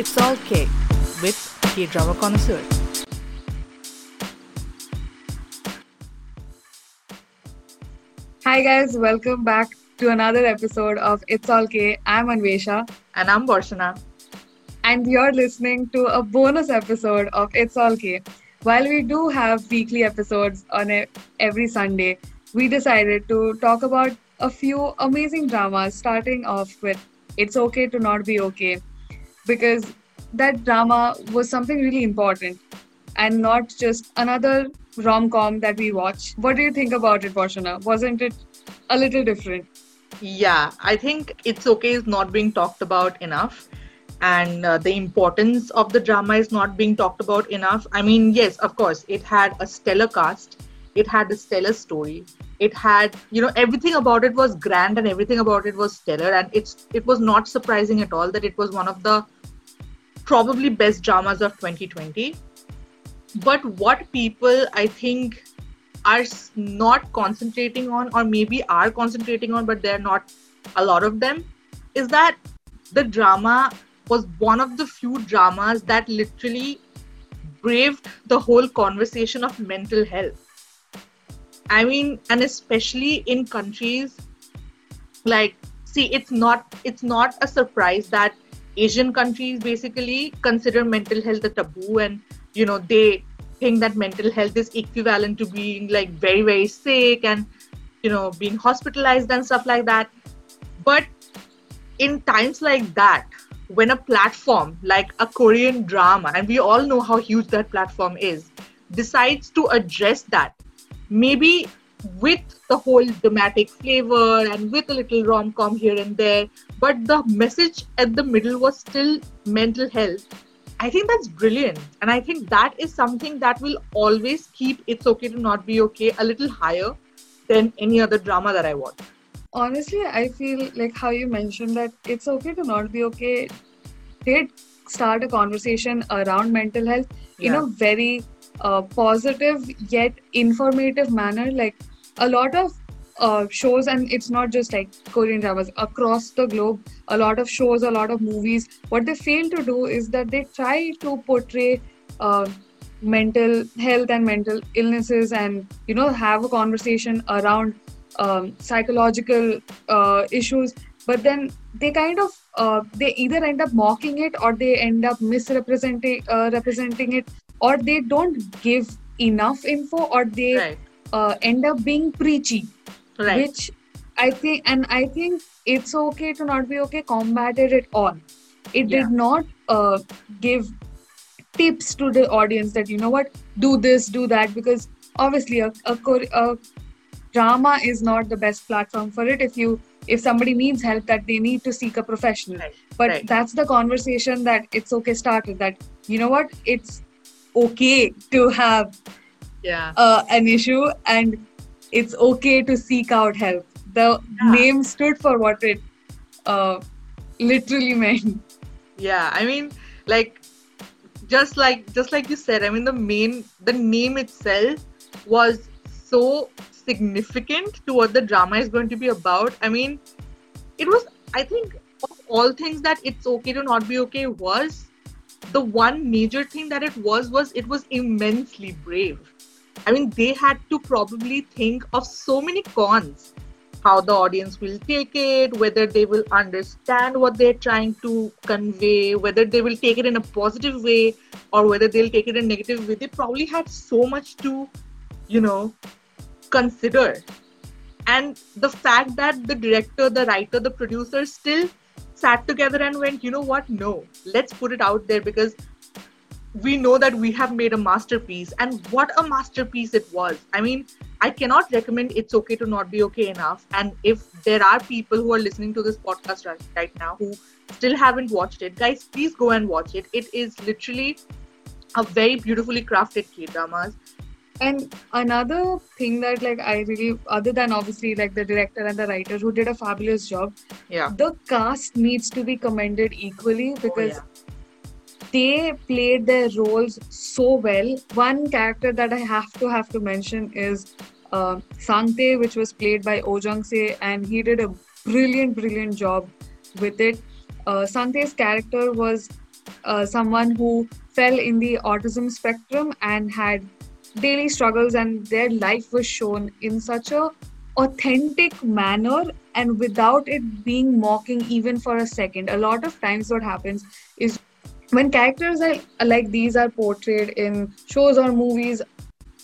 It's All K with K Drama Connoisseur. Hi guys, welcome back to another episode of It's All K. I'm Anvesha. And I'm Barshana. And you're listening to a bonus episode of It's All K. While we do have weekly episodes on a, every Sunday, we decided to talk about a few amazing dramas, starting off with It's Okay to Not Be Okay, because that drama was something really important and not just another rom com that we watch. What do you think about it, Varshana? Wasn't it a little different? Yeah, I think It's Okay is not being talked about enough. And uh, the importance of the drama is not being talked about enough. I mean, yes, of course, it had a stellar cast, it had a stellar story, it had you know everything about it was grand and everything about it was stellar and it's it was not surprising at all that it was one of the probably best dramas of 2020 but what people i think are not concentrating on or maybe are concentrating on but they're not a lot of them is that the drama was one of the few dramas that literally braved the whole conversation of mental health. I mean, and especially in countries like, see, it's not it's not a surprise that Asian countries basically consider mental health a taboo, and you know they think that mental health is equivalent to being like very very sick and you know being hospitalized and stuff like that. But in times like that, when a platform like a Korean drama, and we all know how huge that platform is, decides to address that maybe with the whole dramatic flavor and with a little rom com here and there, but the message at the middle was still mental health. I think that's brilliant. And I think that is something that will always keep It's Okay to Not Be Okay a little higher than any other drama that I watch. Honestly, I feel like how you mentioned that It's Okay to Not Be Okay did start a conversation around mental health yeah. in a very uh, positive yet informative manner. Like a lot of uh, shows, and it's not just like Korean dramas across the globe. A lot of shows, a lot of movies. What they fail to do is that they try to portray uh, mental health and mental illnesses, and you know have a conversation around um, psychological uh, issues. But then they kind of uh, they either end up mocking it or they end up misrepresenting uh, representing it or they don't give enough info or they right. Uh, end up being preachy right. which i think and i think it's okay to not be okay combated it all it yeah. did not uh, give tips to the audience that you know what do this do that because obviously a, a, a drama is not the best platform for it if you if somebody needs help that they need to seek a professional right. but right. that's the conversation that it's okay started that you know what it's okay to have yeah uh, an issue and it's okay to seek out help the yeah. name stood for what it uh, literally meant yeah i mean like just like just like you said i mean the main the name itself was so significant to what the drama is going to be about i mean it was i think of all things that it's okay to not be okay was the one major thing that it was was it was immensely brave. I mean, they had to probably think of so many cons how the audience will take it, whether they will understand what they're trying to convey, whether they will take it in a positive way or whether they'll take it in a negative way. They probably had so much to, you know, consider. And the fact that the director, the writer, the producer still sat together and went, you know what? No, let's put it out there because we know that we have made a masterpiece and what a masterpiece it was. I mean, I cannot recommend It's Okay to Not Be Okay enough. And if there are people who are listening to this podcast right, right now who still haven't watched it, guys, please go and watch it. It is literally a very beautifully crafted K dramas and another thing that like i really other than obviously like the director and the writer who did a fabulous job yeah the cast needs to be commended equally oh, because oh, yeah. They played their roles so well one character that i have to have to mention is uh, Sangtae, which was played by Oh Jung Se, and he did a brilliant, brilliant job with it. Uh, Sangtae's character was uh, someone who fell in the autism spectrum and had daily struggles and their life was shown in such a authentic manner and without it being mocking even for a second a lot of times what happens is when characters are, like these are portrayed in shows or movies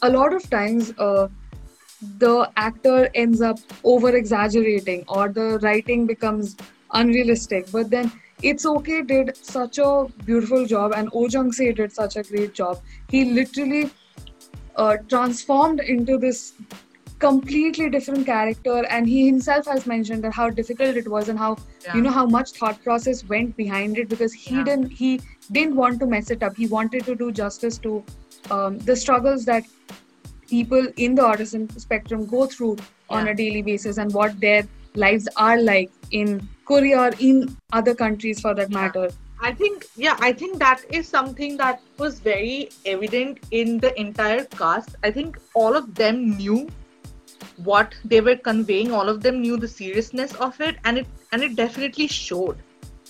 a lot of times uh, the actor ends up over exaggerating or the writing becomes unrealistic. But then it's okay did such a beautiful job and oh jung-se did such a great job. He literally uh, transformed into this completely different character and he himself has mentioned that how difficult it was and how yeah. you know how much thought process went behind it because he yeah. didn't he didn't want to mess it up he wanted to do justice to um, the struggles that people in the autism spectrum go through yeah. on a daily basis and what their lives are like in korea or in other countries for that matter I think, yeah, I think that is something that was very evident in the entire cast. I think all of them knew what they were conveying. All of them knew the seriousness of it, and it and it definitely showed.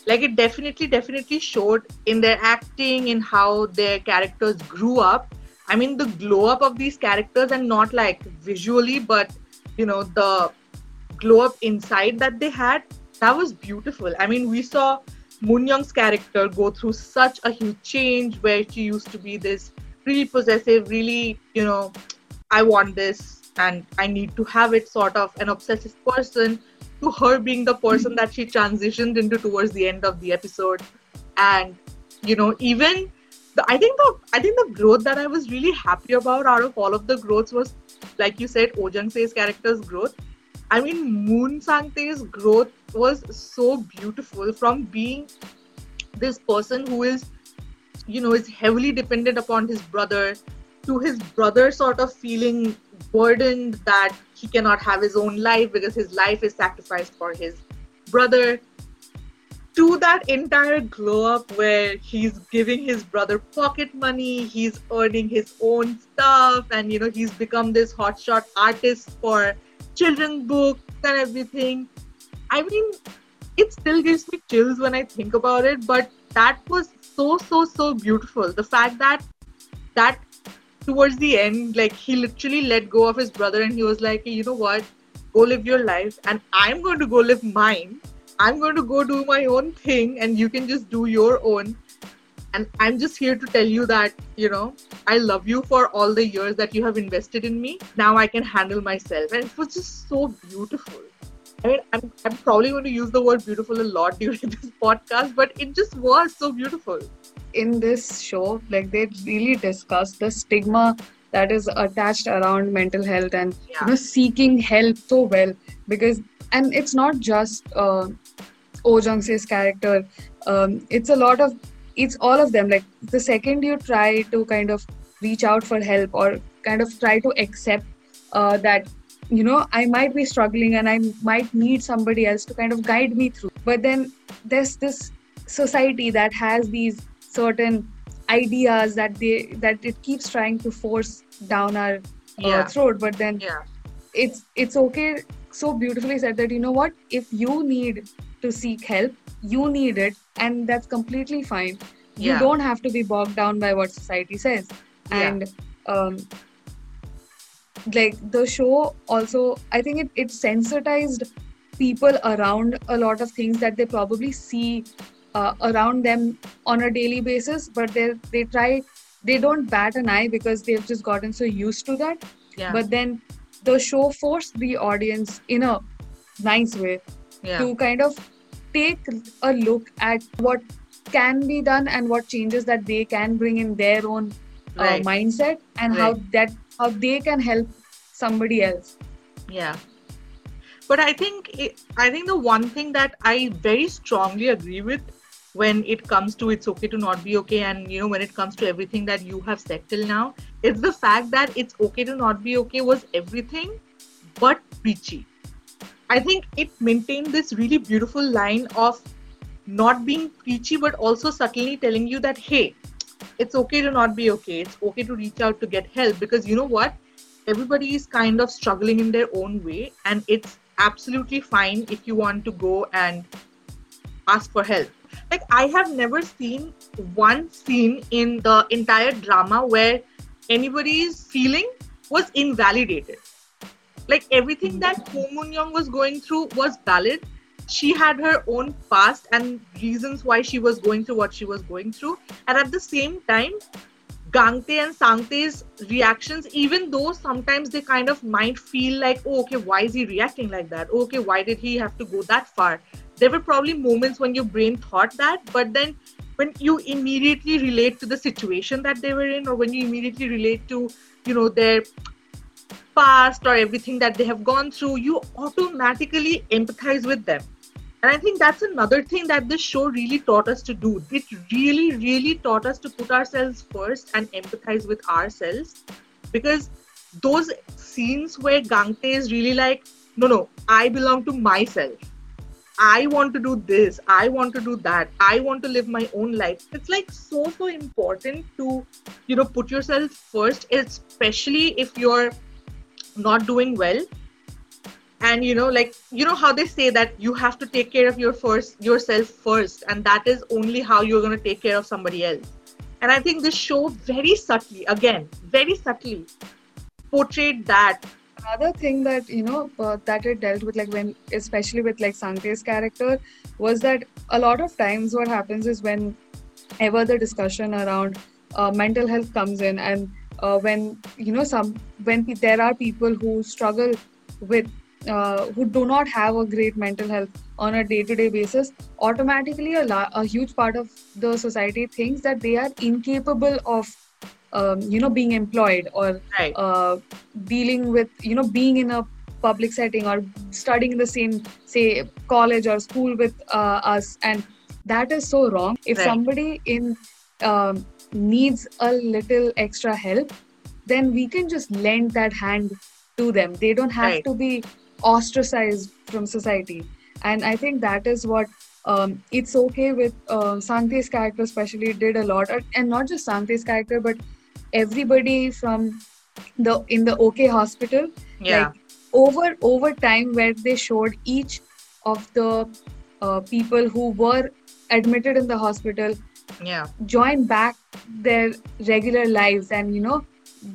Like it definitely, definitely showed in their acting, in how their characters grew up. I mean, the glow up of these characters, and not like visually, but you know, the glow up inside that they had. That was beautiful. I mean, we saw Moon Young's character go through such a huge change where she used to be this really possessive, really, you know, I want this and I need to have it sort of an obsessive person to her being the person that she transitioned into towards the end of the episode. And, you know, even the, I think the I think the growth that I was really happy about out of all of the growths was like you said, Oh Jung-se's character's growth. I mean Moon Sang-tae's growth was so beautiful from being this person who is you know is heavily dependent upon his brother to his brother sort of feeling burdened that he cannot have his own life because his life is sacrificed for his brother to that entire glow up where he's giving his brother pocket money he's earning his own stuff and you know he's become this hotshot artist for children's books and everything I mean, it still gives me chills when I think about it, but that was so, so, so beautiful. The fact that that towards the end, like he literally let go of his brother and he was like, you know what? Go live your life, and I'm going to go live mine. I'm going to go do my own thing, and you can just do your own. And I'm just here to tell you that, you know, I love you for all the years that you have invested in me. Now I can handle myself. And it was just so beautiful. I mean, I'm, I'm probably going to use the word beautiful a lot during this podcast, but it just was so beautiful. In this show, like they really discussed the stigma that is attached around mental health and yeah. you know seeking help so well because and it's not just uh, Oh Jung-se's character. Um, it's a lot of it's all of them. Like the second you try to kind of reach out for help or kind of try to accept uh, that you know i might be struggling and i might need somebody else to kind of guide me through but then there's this society that has these certain ideas that they that it keeps trying to force down our uh, throat but then yeah. it's it's okay. So beautifully said that you know what? If you need to seek help you need it and that's completely fine. You don't have to be bogged down by what society says. And um, like the show also i think it, it sensitized people around a lot of things that they probably see uh, around them on a daily basis but they they try they don't bat an eye because they've just gotten so used to that yeah. but then the show forced the audience in a nice way yeah. to kind of take a look at what can be done and what changes that they can bring in their own uh, right. mindset and right. how that how they can help somebody else yeah but i think it, i think the one thing that i very strongly agree with when it comes to it's okay to not be okay and you know when it comes to everything that you have said till now it's the fact that it's okay to not be okay was everything but preachy i think it maintained this really beautiful line of not being preachy but also subtly telling you that hey it's okay to not be okay. It's okay to reach out to get help because you know what? Everybody is kind of struggling in their own way, and it's absolutely fine if you want to go and ask for help. Like I have never seen one scene in the entire drama where anybody's feeling was invalidated. Like everything that hmm. Ko Moon Young was going through was valid. She had her own past and reasons why she was going through what she was going through. And at the same time, Gangtae and Sangtae's reactions, even though sometimes they kind of might feel like, oh, okay, why is he reacting like that? Oh, okay, why did he have to go that far? There were probably moments when your brain thought that, but then when you immediately relate to the situation that they were in, or when you immediately relate to, you know, their past or everything that they have gone through, you automatically empathize with them. And I think that's another thing that this show really taught us to do. It really, really taught us to put ourselves first and empathize with ourselves. Because those scenes where Gangtae is really like, no, no, I belong to myself. I want to do this. I want to do that. I want to live my own life. It's like so, so important to, you know, put yourself first, especially if you're not doing well and you know like you know how they say that you have to take care of your first yourself first and that is only how you're going to take care of somebody else and i think this show very subtly again very subtly portrayed that another thing that you know uh, that it dealt with like when especially with like Sangtae's character was that a lot of times what happens is when ever the discussion around uh, mental health comes in and uh, when you know some when there are people who struggle with uh, who do not have a great mental health on a day-to-day basis automatically a, la- a huge part of the society thinks that they are incapable of um, you know being employed or right. uh, dealing with you know being in a public setting or studying in the same say college or school with uh, us and that is so wrong if Right. somebody in um, needs a little extra help then we can just lend that hand to them they don't have Right. to be ostracized from society and i think that is what um, it's okay with uh, Sangtae's character especially did a lot and not just Sangtae's character but everybody from the in the OK hospital yeah. like over over time where they showed each of the uh, people who were admitted in the hospital yeah. join back their regular lives and you know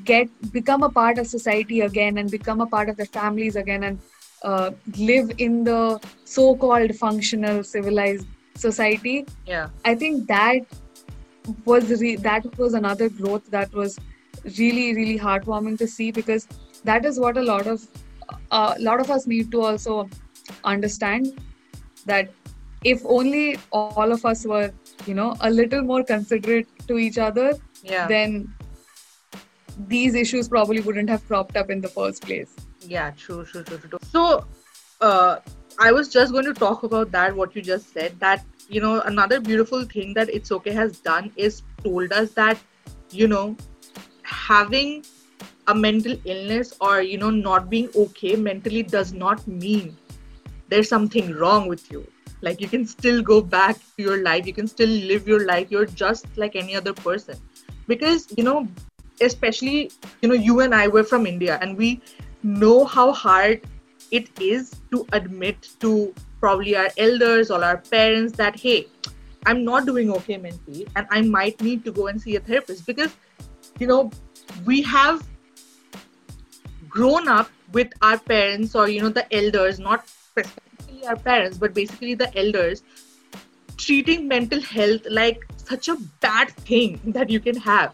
get become a part of society again and become a part of their families again and uh, live in the so-called functional civilized society. Yeah. I think that was re- that was another growth that was really really heartwarming to see because that is what a lot of a lot of us need to also understand that if only all of us were you know a little more considerate to each other yeah then these issues probably wouldn't have cropped up in the first place Yeah, true, true, true, true. So, uh, I was just going to talk about that, what you just said. That, you know, another beautiful thing that It's Okay has done is told us that, you know, having a mental illness or, you know, not being okay mentally does not mean there's something wrong with you. Like, you can still go back to your life, you can still live your life. You're just like any other person. Because, you know, especially, you know, you and I were from India and we know how hard it is to admit to probably our elders or our parents that hey i'm not doing okay mentally and i might need to go and see a therapist because you know we have grown up with our parents or you know the elders not specifically our parents but basically the elders treating mental health like such a bad thing that you can have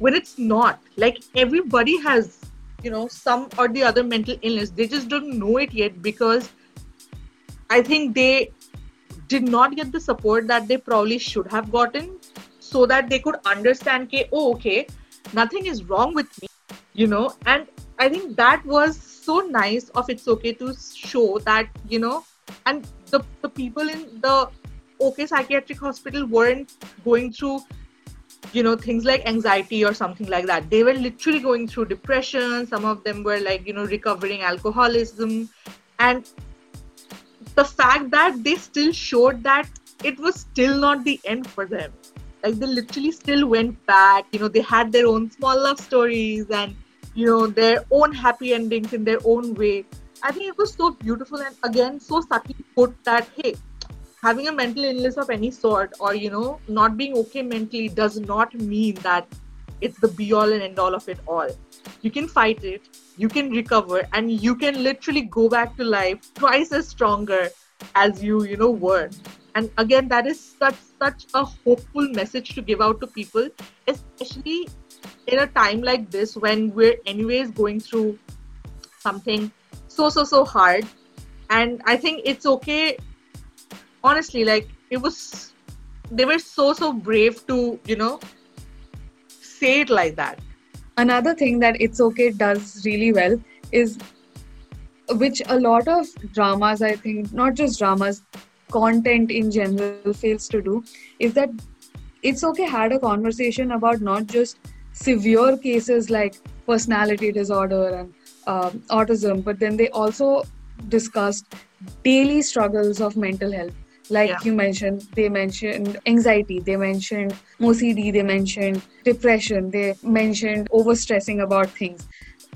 when it's not. Like everybody has you know some or the other mental illness. They just don't know it yet because i think they did not get the support that they probably should have gotten so that they could understand okay oh okay nothing is wrong with me you know? And i think that was so nice of it's okay to show that you know and the, the people in the okay psychiatric hospital weren't going through you know things like anxiety or something like that. They were literally going through depression. Some of them were like you know recovering alcoholism. And the fact that they still showed that it was still not the end for them. Like they literally still went back. You know they had their own small love stories and you know their own happy endings in their own way. I think it was so beautiful and again so subtly put that hey having a mental illness of any sort or you know not being okay mentally does not mean that it's the be all and end all of it all you can fight it you can recover and you can literally go back to life twice as stronger as you you know were. And again that is such such a hopeful message to give out to people especially in a time like this when we're anyways going through something so so so hard. And i think it's okay honestly like it was they were so so brave to you know say it like that another thing that it's okay does really well is which a lot of dramas i think not just dramas content in general fails to do is that it's okay had a conversation about not just severe cases like personality disorder and um, autism but then they also discussed daily struggles of mental health like yeah. you mentioned they mentioned anxiety they mentioned ocd they mentioned depression they mentioned overstressing about things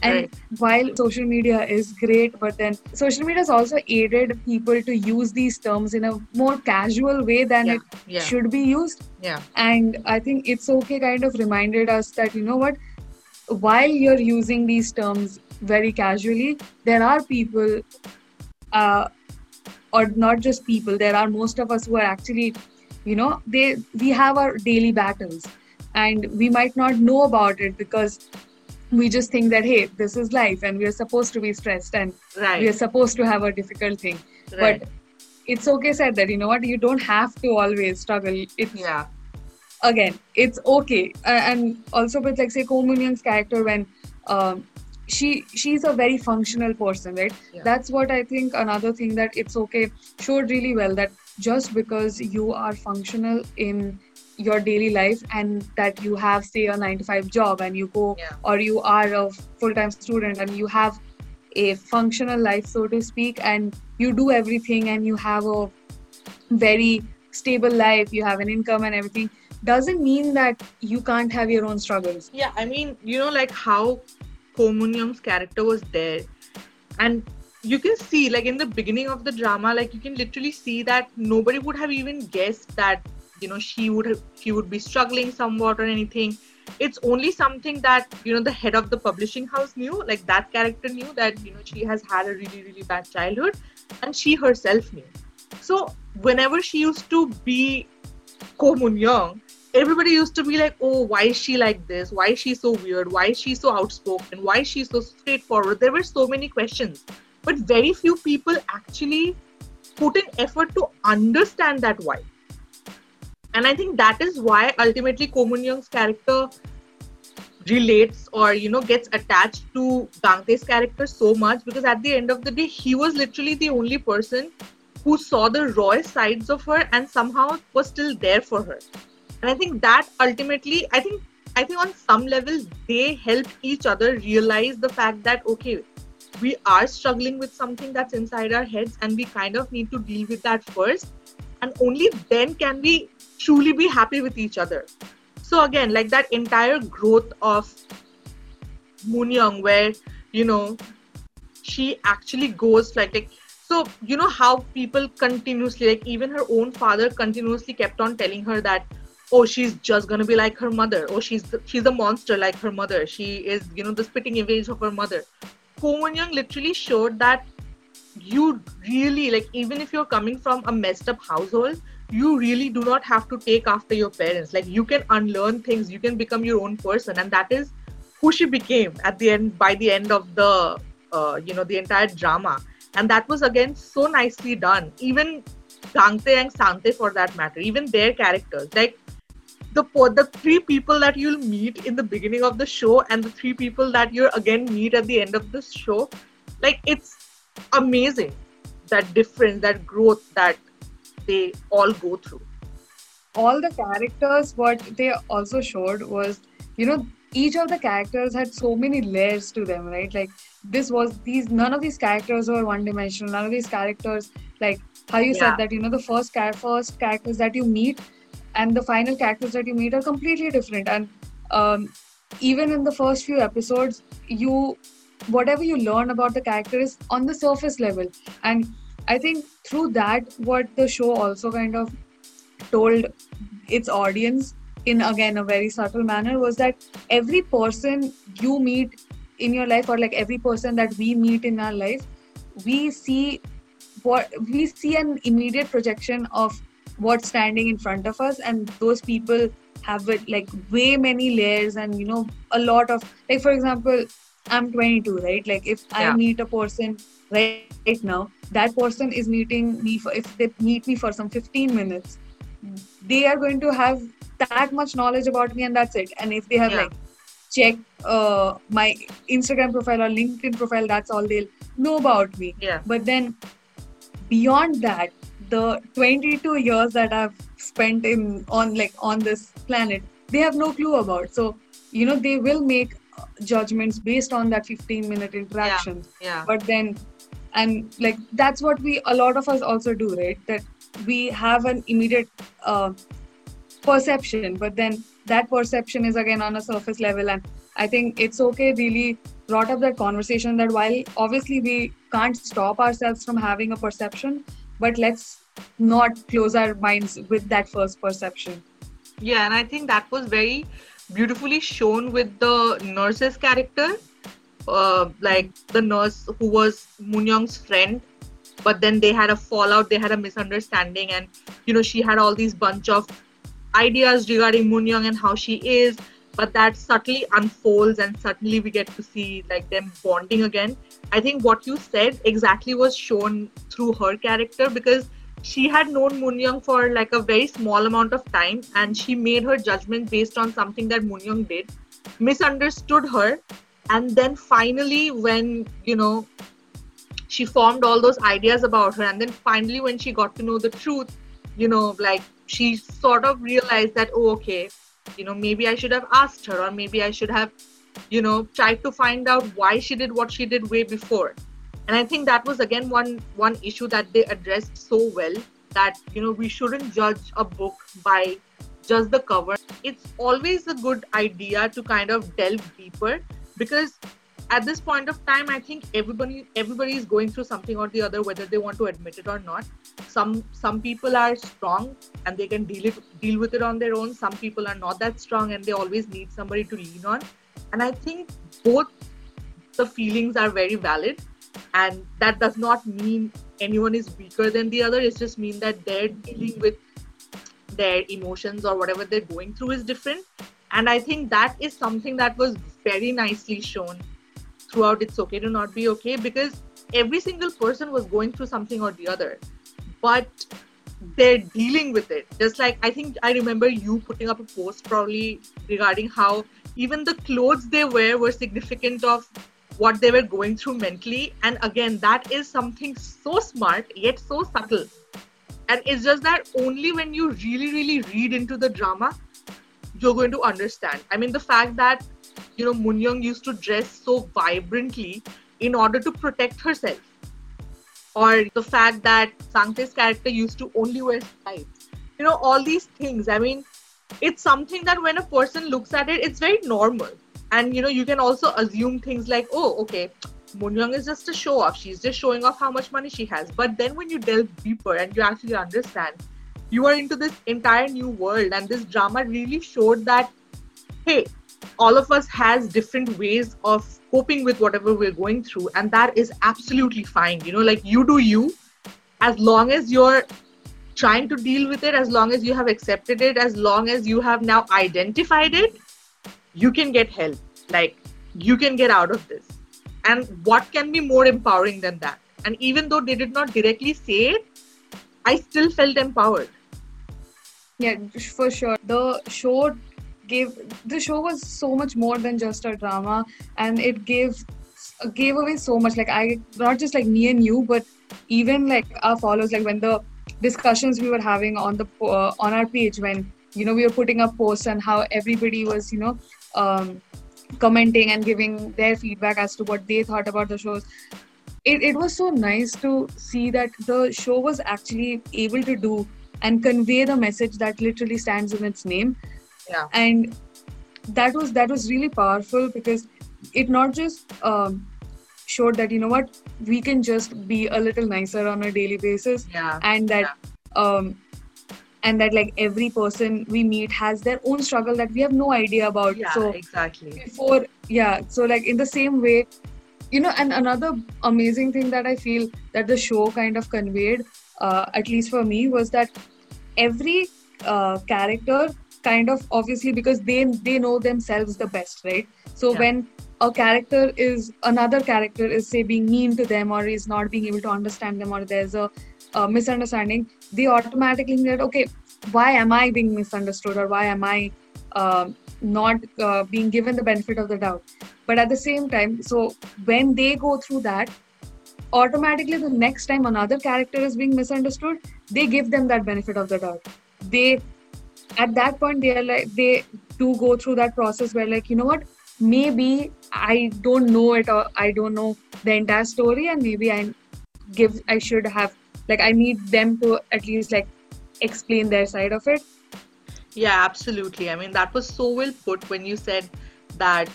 and right. while social media is great but then social media has also aided people to use these terms in a more casual way than yeah. it yeah. should be used yeah and i think it's okay kind of reminded us that you know what while you're using these terms very casually there are people uh, or not just people there are most of us who are actually you know they we have our daily battles and we might not know about it because we just think that hey this is life and we are supposed to be stressed and right. we are supposed to have a difficult thing right. but it's okay said that you know what you don't have to always struggle it's yeah again it's okay and also with like say Ko Moon Young's character when um, she she's a very functional person right yeah. that's what i think another thing that it's okay showed really well that just because you are functional in your daily life and that you have say a 9 to 5 job and you go yeah. or you are a full-time student and you have a functional life so to speak and you do everything and you have a very stable life you have an income and everything doesn't mean that you can't have your own struggles yeah i mean you know like how Ko Moon Young's character was there. And you can see, like in the beginning of the drama, like you can literally see that nobody would have even guessed that, you know, she would have, she would be struggling somewhat or anything. It's only something that, you know, the head of the publishing house knew, like that character knew that, you know, she has had a really, really bad childhood and she herself knew. So whenever she used to be Ko Moon Young, everybody used to be like, oh, why is she like this? Why is she so weird? Why is she so outspoken? Why is she so straightforward? There were so many questions. But very few people actually put in effort to understand that why. And I think that is why ultimately Ko Young's character relates or you know gets attached to Gangtae's character so much because at the end of the day he was literally the only person who saw the raw sides of her and somehow was still there for her and i think that ultimately i think i think on some level they help each other realize the fact that okay we are struggling with something that's inside our heads and we kind of need to deal with that first. And only then can we truly be happy with each other. So again like that entire growth of moon young where you know she actually goes like like so you know how people continuously like even her own father continuously kept on telling her that oh she's just gonna be like her mother. Oh she's the, she's a monster like her mother. She is you know the spitting image of her mother. Ko Moon Young literally showed that you really like even if you're coming from a messed up household you really do not have to take after your parents. Like you can unlearn things. You can become your own person. And that is who she became at the end by the end of the uh, you know the entire drama. And that was again so nicely done. Even Gangtae and Sangtae for that matter even their characters. Like the the three people that you'll meet in the beginning of the show and the three people that you again meet at the end of the show like it's amazing that difference that growth that they all go through. All the characters what they also showed was you know each of the characters had so many layers to them right? Like this was these none of these characters were one dimensional none of these characters like how you yeah. said that you know the first car- first characters that you meet and the final characters that you meet are completely different. And um, even in the first few episodes you whatever you learn about the character is on the surface level. And I think through that, what the show also kind of told its audience in again a very subtle manner was that every person you meet in your life or like every person that we meet in our life we see what we see an immediate projection of what's standing in front of us and those people have it like way many layers and you know a lot of like for example i'm 22 right like if yeah. i meet a person right, right now that person is meeting me for if they meet me for some 15 minutes they are going to have that much knowledge about me and that's it and if they have yeah. like check uh, my instagram profile or linkedin profile that's all they'll know about me yeah but then beyond that the 22 years that i've spent in on like on this planet they have no clue about. So you know they will make judgments based on that 15 minute interaction. Yeah, yeah. but then and like that's what we a lot of us also do right? That we have an immediate uh, perception but then that perception is again on a surface level. And i think it's okay really brought up that conversation that while obviously we can't stop ourselves from having a perception but let's not close our minds with that first perception. Yeah and i think that was very beautifully shown with the nurse's character. Uh, like the nurse who was Moon friend but then they had a fallout they had a misunderstanding and you know she had all these bunch of ideas regarding Moon and how she is but that subtly unfolds and suddenly we get to see like them bonding again. I think what you said exactly was shown through her character because she had known Moon Young for like a very small amount of time and she made her judgment based on something that Moon Young did misunderstood her and then finally when you know she formed all those ideas about her and then finally when she got to know the truth you know like she sort of realized that oh okay you know maybe i should have asked her or maybe i should have you know tried to find out why she did what she did way before. And i think that was again one one issue that they addressed so well that you know we shouldn't judge a book by just the cover. It's always a good idea to kind of delve deeper because at this point of time i think everybody everybody is going through something or the other whether they want to admit it or not. Some some people are strong and they can deal it deal with it on their own. Some people are not that strong and they always need somebody to lean on. And i think both the feelings are very valid. And that does not mean anyone is weaker than the other. It just means that they're dealing with their emotions or whatever they're going through is different. And i think that is something that was very nicely shown throughout it's okay to not be okay because every single person was going through something or the other. But they're dealing with it. Just like i think i remember you putting up a post probably regarding how even the clothes they wear were significant of what they were going through mentally. And again that is something so smart yet so subtle. And it's just that only when you really really read into the drama you're going to understand. I mean the fact that you know, Moon Young used to dress so vibrantly in order to protect herself. Or the fact that Sang-tae's character used to only wear stripes. You know, all these things. I mean, it's something that when a person looks at it, it's very normal. And you know, you can also assume things like, oh, okay, Moon Young is just a show off. She's just showing off how much money she has. But then when you delve deeper and you actually understand, you are into this entire new world. And this drama really showed that, hey, all of us has different ways of coping with whatever we're going through and that is absolutely fine. You know like you do you. As long as you're trying to deal with it as long as you have accepted it as long as you have now identified it you can get help. Like you can get out of this. And what can be more empowering than that? And even though they did not directly say it i still felt empowered. Yeah for sure. The show gave the show was so much more than just a drama and it gave gave away so much. Like i not just like me and you but even like our followers like when the discussions we were having on the uh, on our page when you know we were putting up posts and how everybody was you know um, commenting and giving their feedback as to what they thought about the shows it, it was so nice to see that the show was actually able to do and convey the message that literally stands in its name yeah. And that was that was really powerful because it not just um, showed that you know what we can just be a little nicer on a daily basis yeah. and that yeah. um and that like every person we meet has their own struggle that we have no idea about. Yeah so exactly. before yeah so like in the same way you know and another amazing thing that i feel that the show kind of conveyed uh, at least for me was that every uh, character kind of obviously because they they know themselves the best right? So Yeah. when a character is another character is say being mean to them or is not being able to understand them or there's a, a misunderstanding they automatically that okay why am i being misunderstood or why am i um, not uh, being given the benefit of the doubt? But at the same time so when they go through that automatically the next time another character is being misunderstood they give them that benefit of the doubt. They at that point they are like they do go through that process where like you know what maybe i don't know it or i don't know the entire story and maybe i give i should have like i need them to at least like explain their side of it Yeah, absolutely. I mean, that was so well put when you said that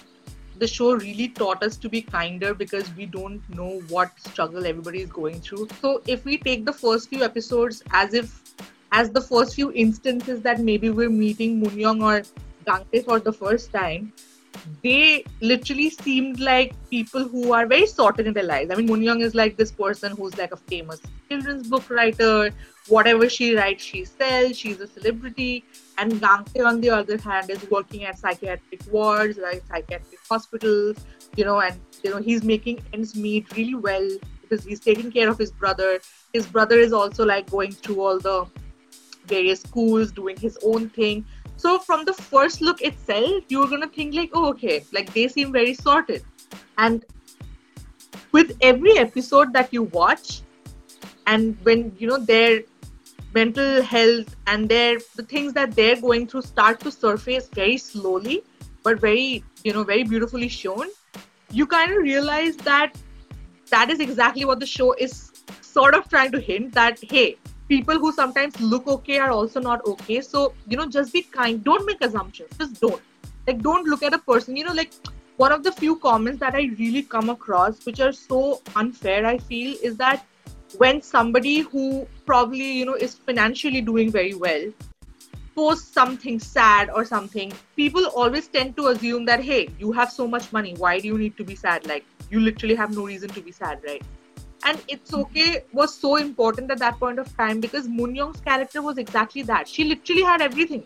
the show really taught us to be kinder because we don't know what struggle everybody is going through. So, if we take the first few episodes as if, as the first few instances that maybe we're meeting Moon Young or Gangtae for the first time, they literally seemed like people who are very sorted in their lives. I mean, Moon Young is like this person who's like a famous children's book writer. Whatever she writes, she sells. She's a celebrity. And Gangtae, on the other hand, is working at psychiatric wards, like psychiatric hospitals, you know, and you know he's making ends meet really well because he's taking care of his brother. His brother is also like going through all the various schools, doing his own thing. So from the first look itself, you're gonna think like, oh, okay, like they seem very sorted. And with every episode that you watch, and when you know their mental health and their the things that they're going through start to surface very slowly, but very you know very beautifully shown, you kind of realize that that is exactly what the show is sort of trying to hint that hey people who sometimes look okay are also not okay. So, you know, just be kind. Don't make assumptions. Just don't. Like, don't look at a person. You know, like, one of the few comments that I really come across, which are so unfair, I feel, is that when somebody who probably, you know, is financially doing very well posts something sad or something, people always tend to assume that, hey, you have so much money. Why do you need to be sad? Like, you literally have no reason to be sad, right? And it's okay was so important at that point of time because Moon Young's character was exactly that. She literally had everything.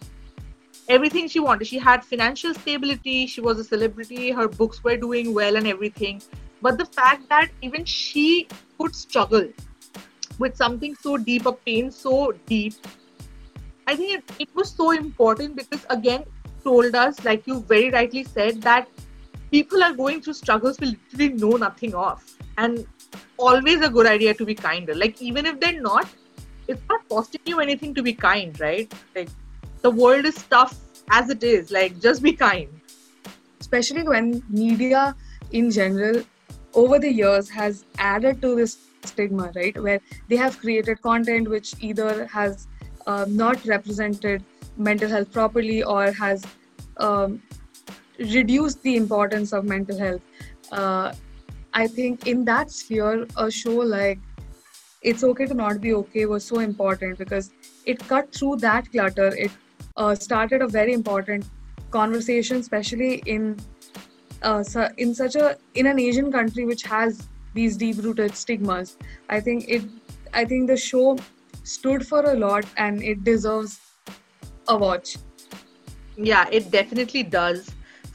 Everything she wanted. She had financial stability, she was a celebrity, her books were doing well and everything. But the fact that even she could struggle with something so deep, a pain so deep, I think it, it was so important because again told us, like you very rightly said, that people are going through struggles we literally know nothing of. And always a good idea to be kinder. Like even if they're not, it's not costing you anything to be kind, right? Like the world is tough as it is. Like just be kind. especially when media in general over the years has added to this stigma right where they have created content which either has um, not represented mental health properly or has um, reduced the importance of mental health uh, i think in that sphere a show like it's okay to not be okay was so important because it cut through that clutter. It uh, started a very important conversation especially in uh, in such a in an asian country which has these deep rooted stigmas. I think it i think the show stood for a lot and it deserves a watch. Yeah, it definitely does.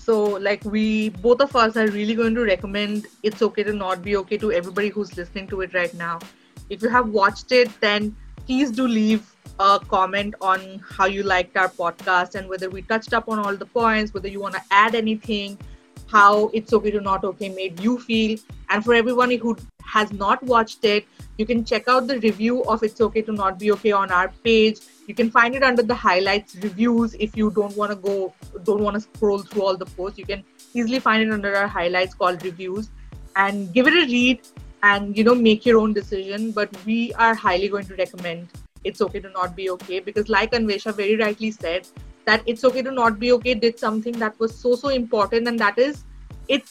So, like, we both of us are really going to recommend It's Okay to Not Be Okay to everybody who's listening to it right now. If you have watched it, then please do leave a comment on how you liked our podcast and whether we touched up on all the points, whether you want to add anything, how It's Okay to Not Okay made you feel. And for everyone who has not watched it, you can check out the review of It's Okay to Not Be Okay on our page. You can find it under the highlights reviews if you don't want to go, don't want to scroll through all the posts. You can easily find it under our highlights called reviews and give it a read and you know make your own decision. But we are highly going to recommend It's Okay to Not Be Okay because, like Anvesha very rightly said, that It's Okay to Not Be Okay did something that was so so important, and that is it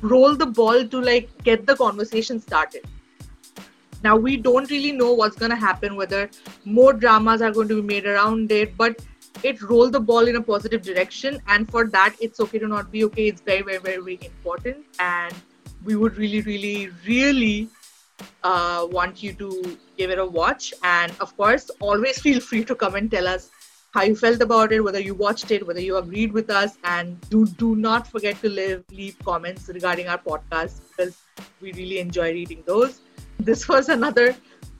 roll the ball to like get the conversation started now we don't really know what's going to happen whether more dramas are going to be made around it but it rolled the ball in a positive direction and for that it's okay to not be okay. It's very very very, very important and we would really really really uh, want you to give it a watch. And of course always feel free to come and tell us how you felt about it whether you watched it whether you agreed with us and do do not forget to leave leave comments regarding our podcast because we really enjoy reading those this was another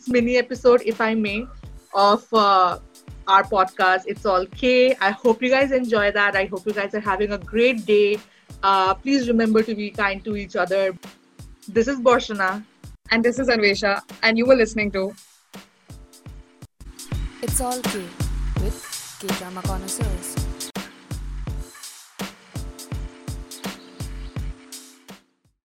mini episode if i may of uh, our podcast it's all k i hope you guys enjoy that i hope you guys are having a great day uh, please remember to be kind to each other this is Borshana. And this is Anvesha. And you were listening to It's All K with K Drama Connoisseurs.